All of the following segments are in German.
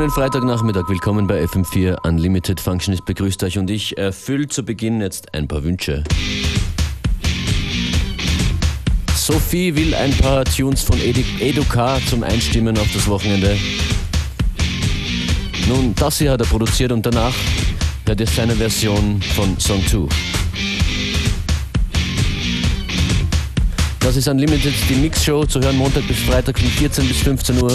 Schönen Freitagnachmittag. Willkommen bei FM4 Unlimited Functionist begrüßt euch und ich erfülle zu Beginn jetzt ein paar Wünsche. Sophie will ein paar Tunes von Edu zum Einstimmen auf das Wochenende. Nun, das hier hat er produziert und danach hört ihr seine Version von Song 2. Das ist Unlimited, die Mixshow zu hören Montag bis Freitag von 14 bis 15 Uhr.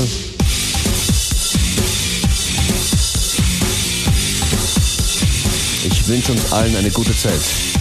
Ich wünsche uns allen eine gute Zeit.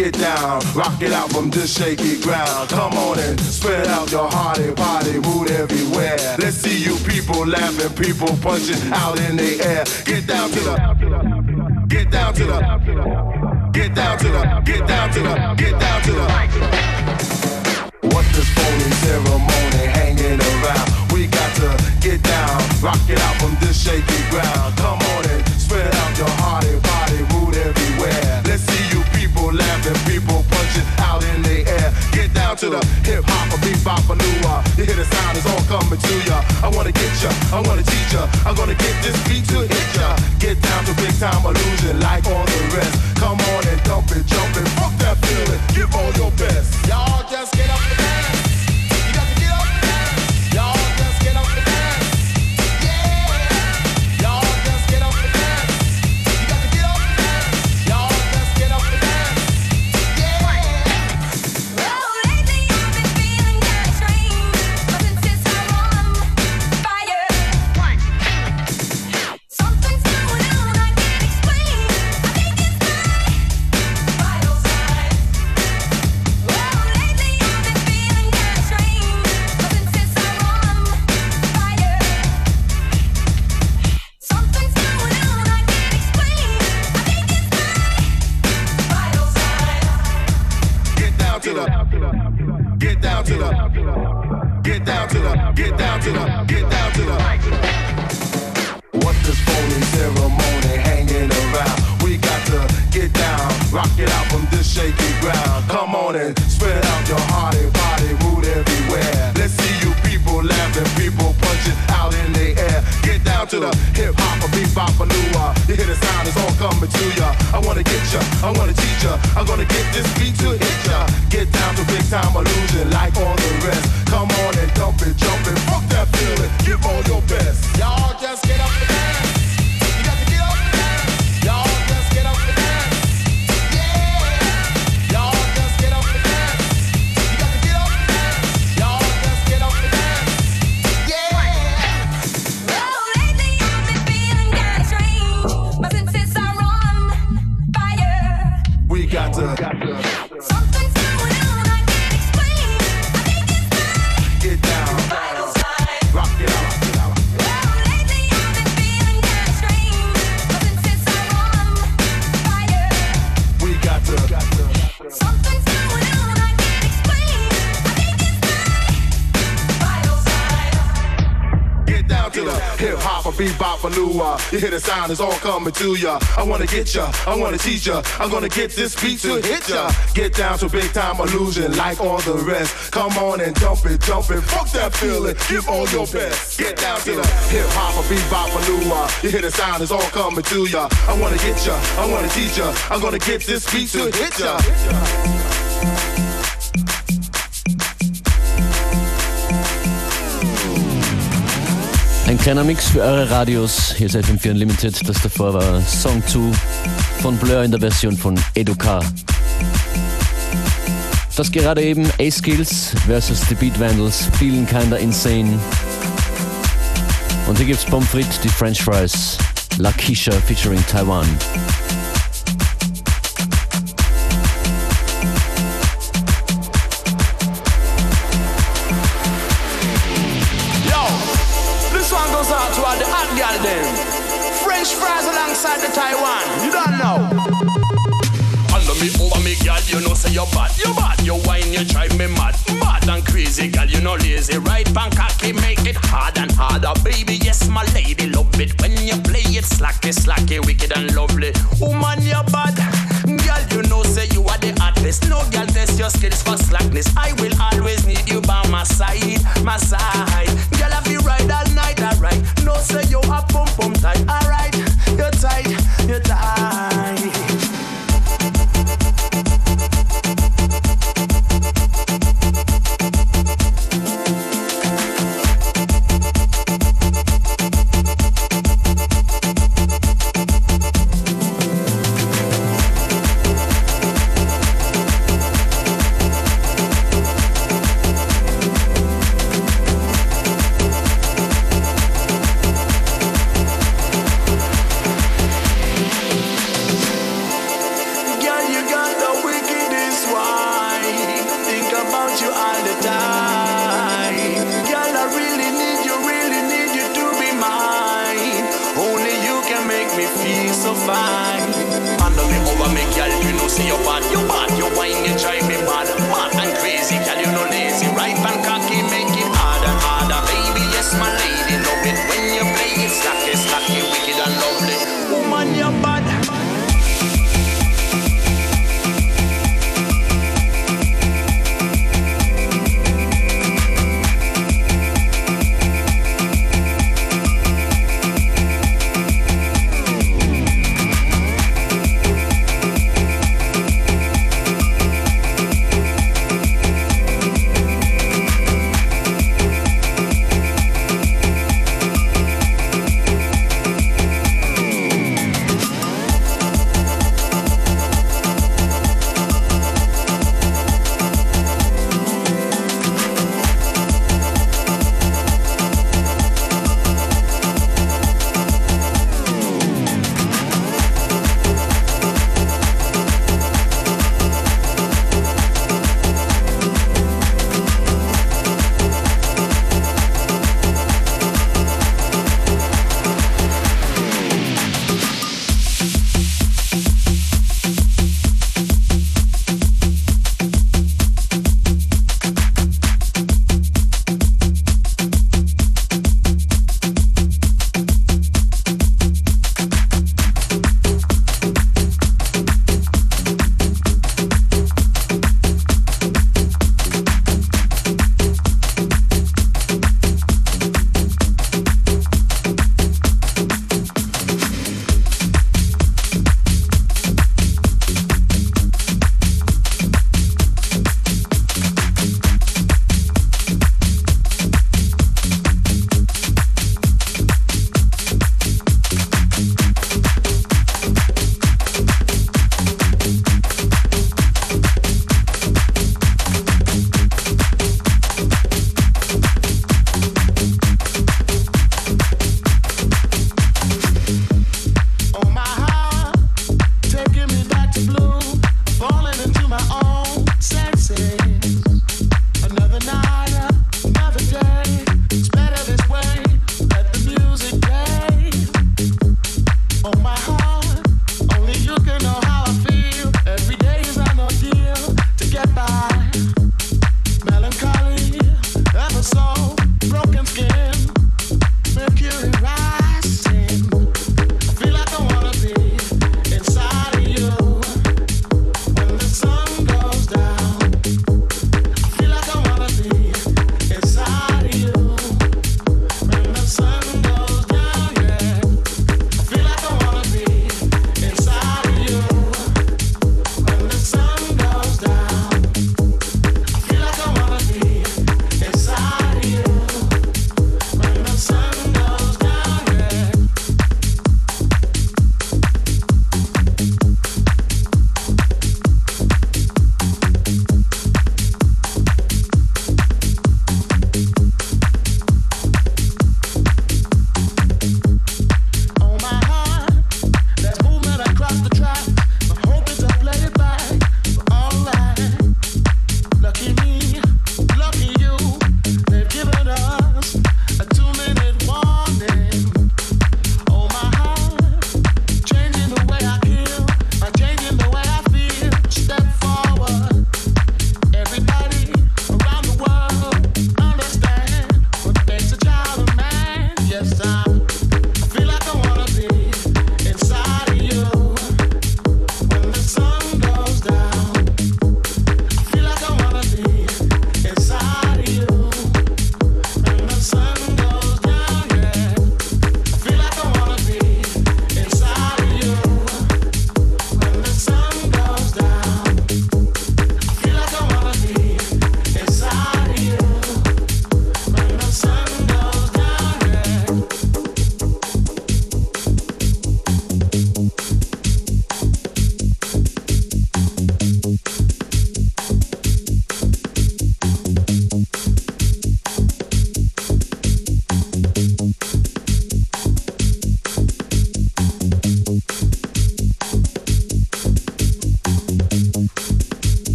Get down, rock it out from this shaky ground. Come on and spread out your hearty party mood everywhere. Let's see you people laughing, people punching out in the air. Get down to the, get down to the, get down to the, get down to the, get down to the. What's this phony ceremony hanging around? We got to get down, rock it out from this shaky ground. Come on to the hip hop or bebop or new. You hear the sound, it's all coming to ya. I wanna get ya, I wanna teach ya. I'm gonna get this beat to hit ya. Get down to big time illusion like all the rest. Come on and dump it, jump it, fuck that feeling. Give all your best. Y'all just get up and dance. Hip hop, a beat bop, a new You hear the sound, it's all coming to ya. I wanna get ya, I wanna teach ya. I'm gonna get this beat to hit ya. Get down to big time illusion like all the rest. Come on and dump it, jump it, fuck that feeling. Give all your best. Y'all just get up and dance. You hear the sound, it's all coming to ya. I wanna get ya, I wanna teach ya. I'm gonna get this beat to hit ya. Get down to big time illusion like all the rest. Come on and dump it, jump it, fuck that feeling. Give all your best. Get down to the hip hop, a bebop, lua. You hear the sound, it's all coming to ya. I wanna get ya, I wanna teach ya. I'm gonna get this beat to hit ya. Ein kleiner Mix für eure Radios. Hier ist FM4 Unlimited. Das davor war Song 2 von Blur in der Version von Educar. Das gerade eben A-Skills versus The Beat Vandals, Feeling Kinda Insane. Und hier gibt's Pommes frites, die French Fries, La Kisha featuring Taiwan. You're bad. You bad, you whine, you drive me mad. Mad and crazy, girl, you know lazy. Right, cocky, make it hard and harder. Baby, yes, my lady, love it. When you play it slacky, slacky, wicked and lovely. Woman, you're bad. Girl, you know say you are the hottest. No girl test your skills for slackness. I will always need you by my side, my side. about you all the time. Girl, I really need you, really need you to be mine. Only you can make me feel so fine. And the over me, girl, you know, see your bad, your bad, your wine, you drive me mad.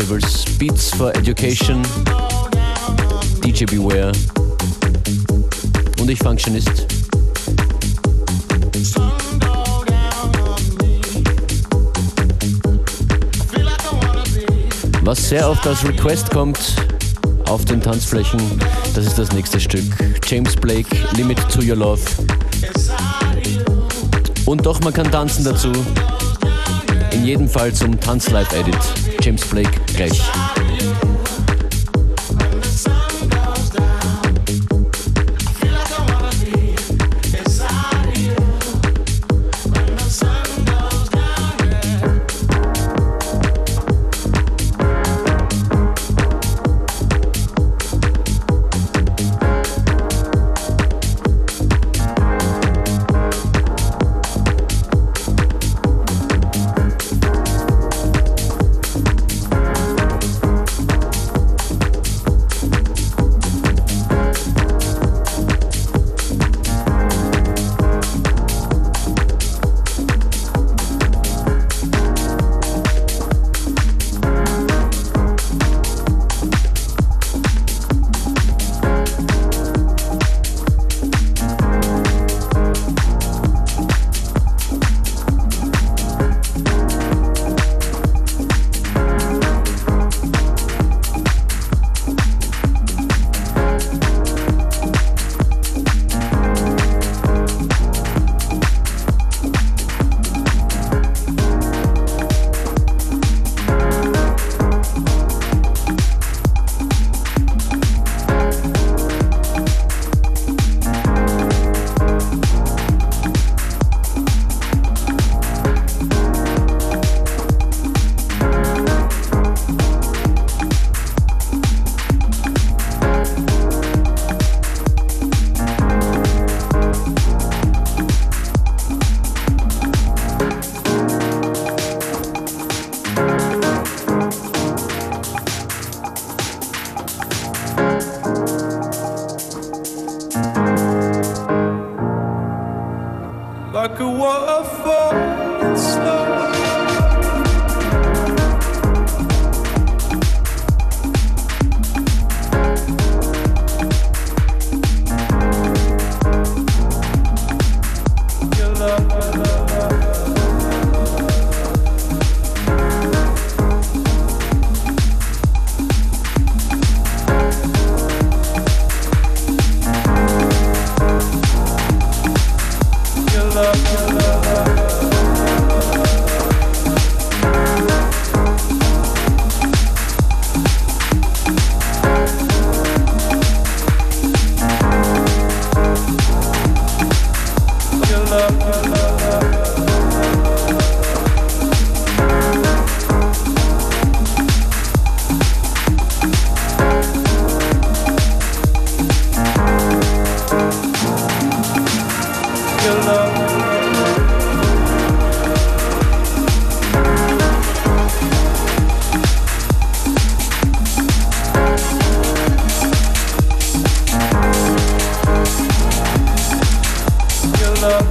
Turntables Beats for Education, DJ Beware und ich Functionist. Was sehr oft als Request kommt auf den Tanzflächen, das ist das nächste Stück. James Blake, Limit to Your Love. Und doch, man kann tanzen dazu. In jedem Fall zum Tanz-Live-Edit. James Blake gleich.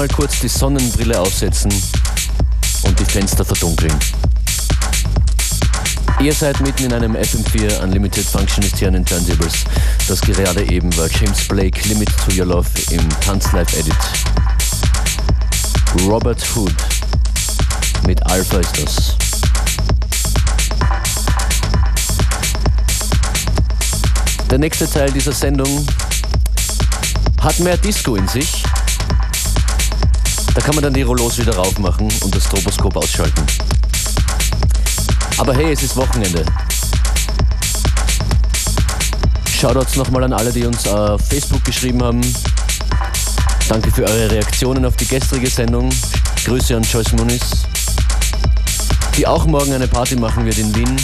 mal kurz die Sonnenbrille aufsetzen und die Fenster verdunkeln. Ihr seid mitten in einem FM4 Unlimited Functionist hier an den Turntables. Das gerade eben war James Blake Limit to Your Love im Tanzlive Edit. Robert Hood mit Alpha ist das. Der nächste Teil dieser Sendung hat mehr Disco in sich. Da kann man dann die Rollos wieder raufmachen und das Stroboskop ausschalten. Aber hey, es ist Wochenende. Shoutouts nochmal an alle, die uns auf Facebook geschrieben haben. Danke für eure Reaktionen auf die gestrige Sendung. Grüße an Joyce Muniz, die auch morgen eine Party machen wird in Wien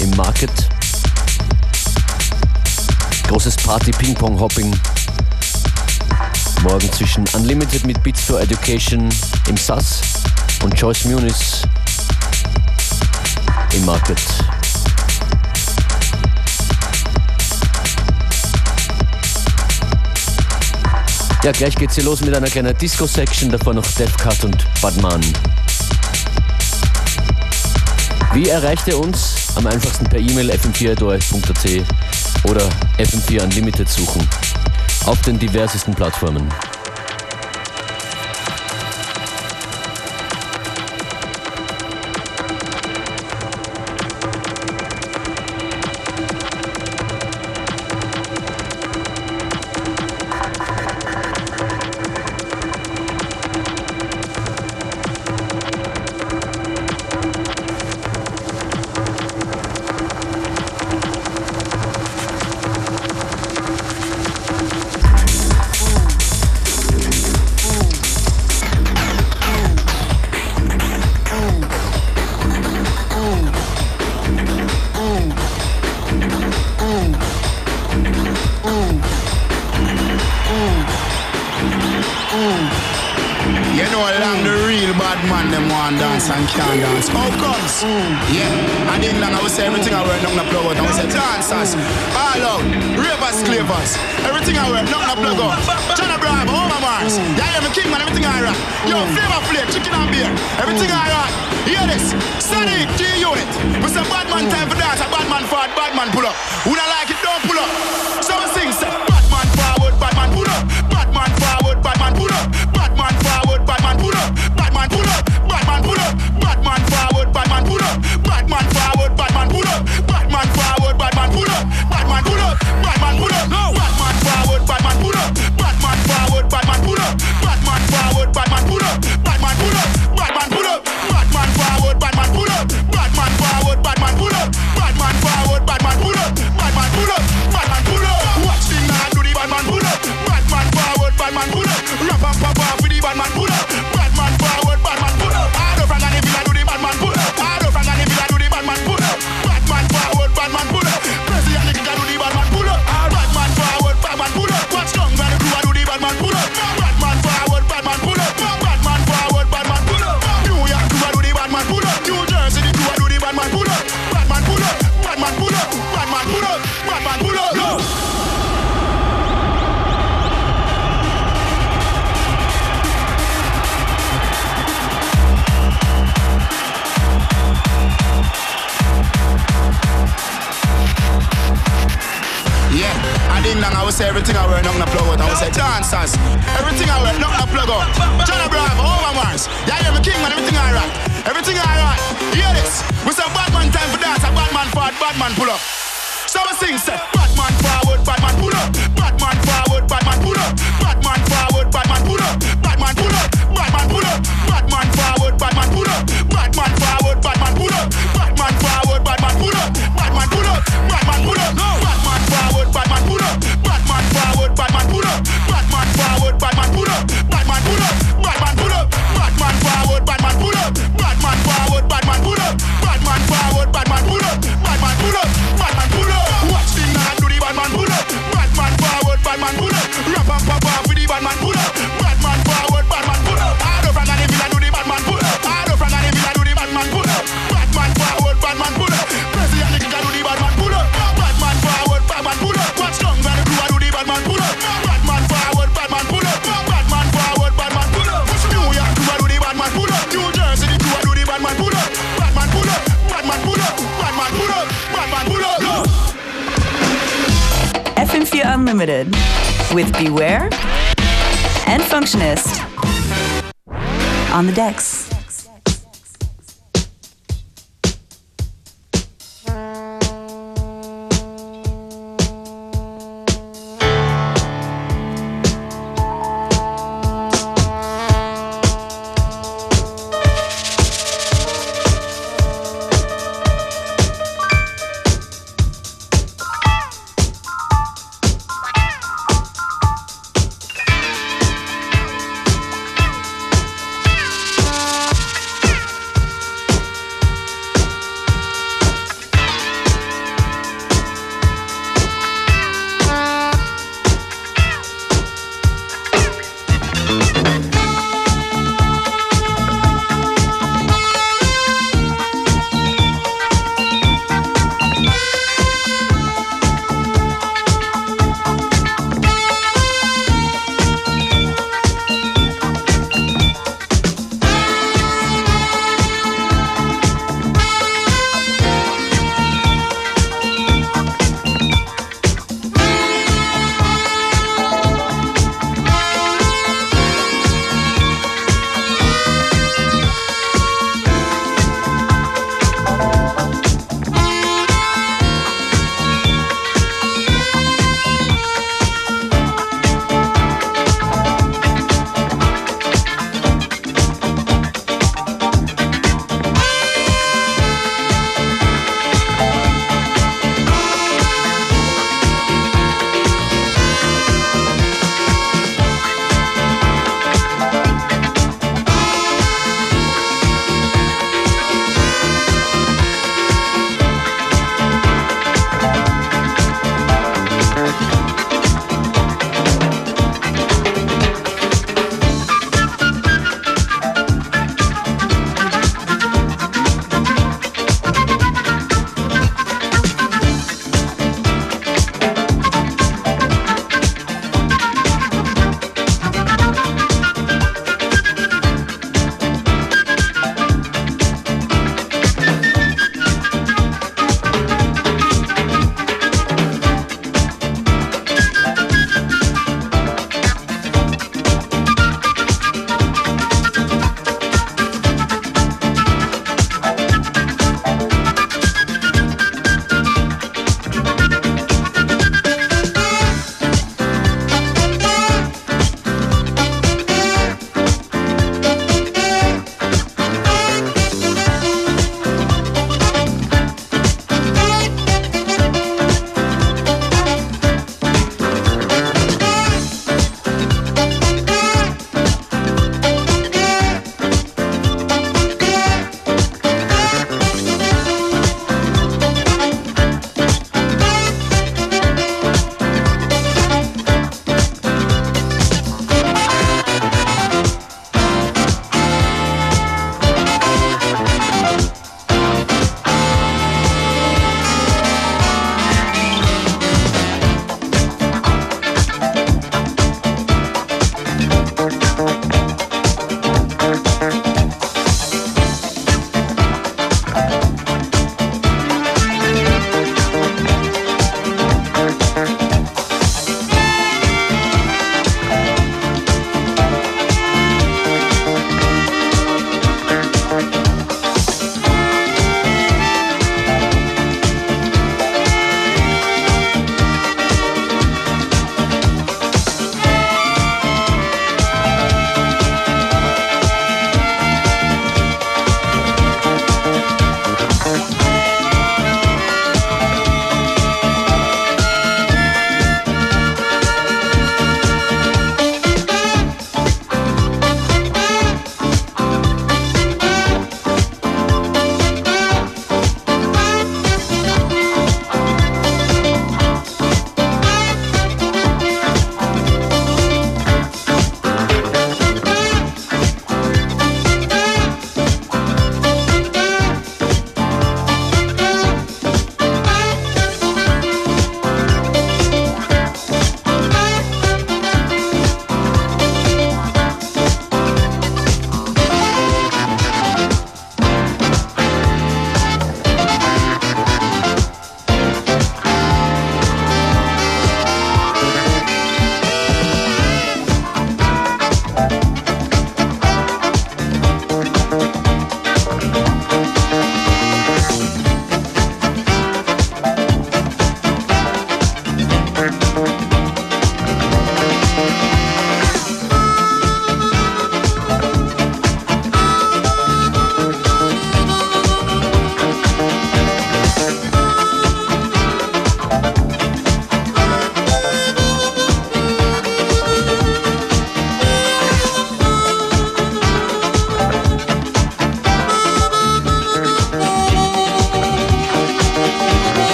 im Market. Großes Party-Ping-Pong-Hopping. Morgen zwischen Unlimited mit Beats for Education im SAS und Joyce Muniz im Market. Ja, gleich geht's hier los mit einer kleinen Disco-Section, davor noch Cut und Badman. Wie erreicht ihr uns? Am einfachsten per E-Mail fm4.at oder FM4 Unlimited suchen. Auf den diversesten Plattformen. You know, along the real bad man, them want dance and can't dance. How comes? Yeah, and in England, I would say everything I wear, nothing I plug out. I would say dancers, all out, ravers, clavers, everything I wear, nothing I plug out. John Abraham, Homer Mars, yeah, I'm a king man, everything I rock. Yo, flavor plate, chicken and beer, everything I rock. Hear this, Sunny G Unit. We say bad man time for dance, a bad man forward, bad man pull up. Who don't like it, don't pull up. So we sing, say, say everything I wear, nothing to plug out. I would say dancers. Everything I wear, nothing to plug out. Johnny Bravo, over Mars. Yeah, you're my king, man. Everything alright. Everything alright. Hear this. We say bad man time for dance. A bad man forward, bad pull up. So we sing, say, bad man forward, bad man pull up. Bad man forward, bad man pull up. Bad man forward, bad man pull up. Bad man pull up. Bad man pull up. Bad man forward, bad man pull up. Bad man forward, bad man pull up. Bad man forward, bad man pull up. Bad man pull up. Bad man pull up. Unlimited with Beware and Functionist on the decks.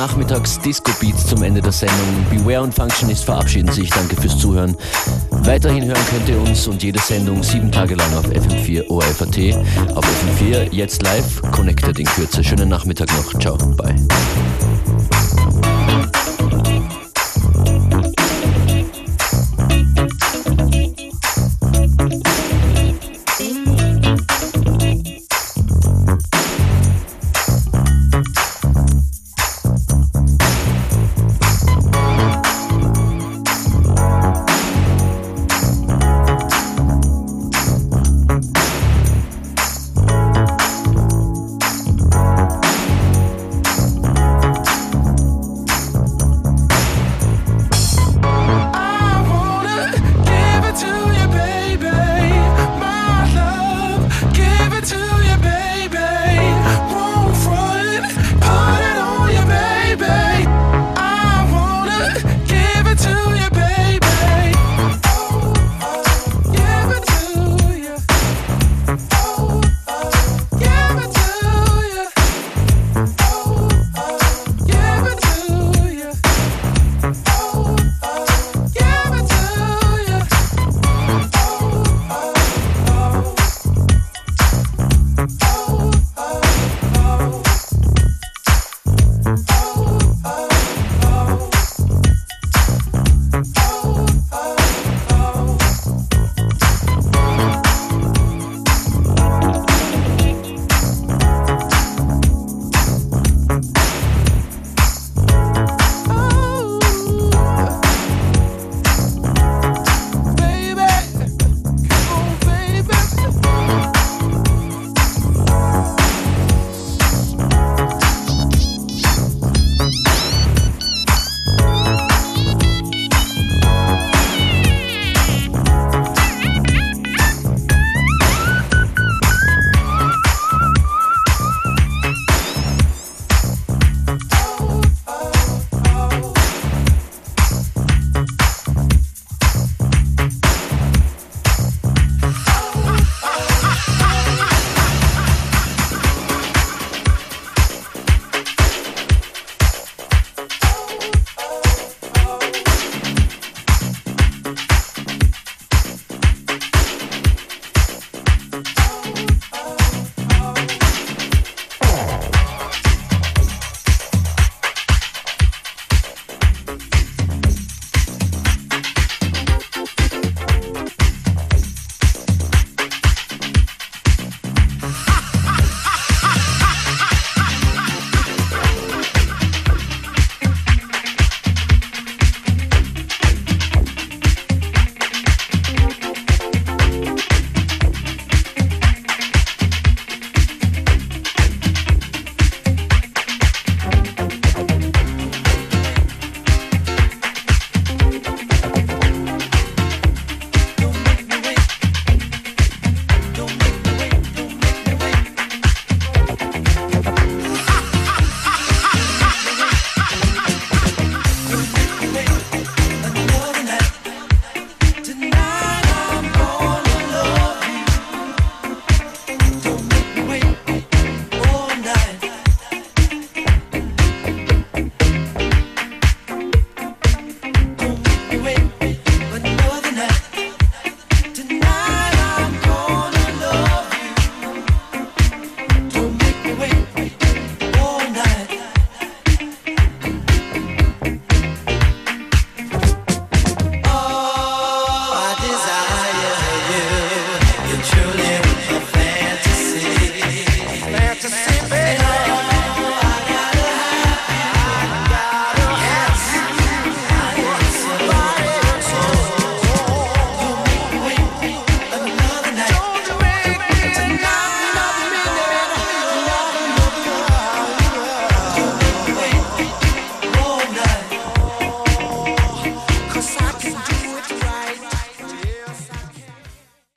Netten Freitagnachmittags-Disco-Beats zum Ende der Sendung. Beware und Functionist verabschieden sich. Danke fürs Zuhören. Weiterhin hören könnt ihr uns und jede Sendung sieben Tage lang auf FM4 ORFAT. Auf FM4 jetzt live, connected in Kürze. Schönen Nachmittag noch. Ciao, bye.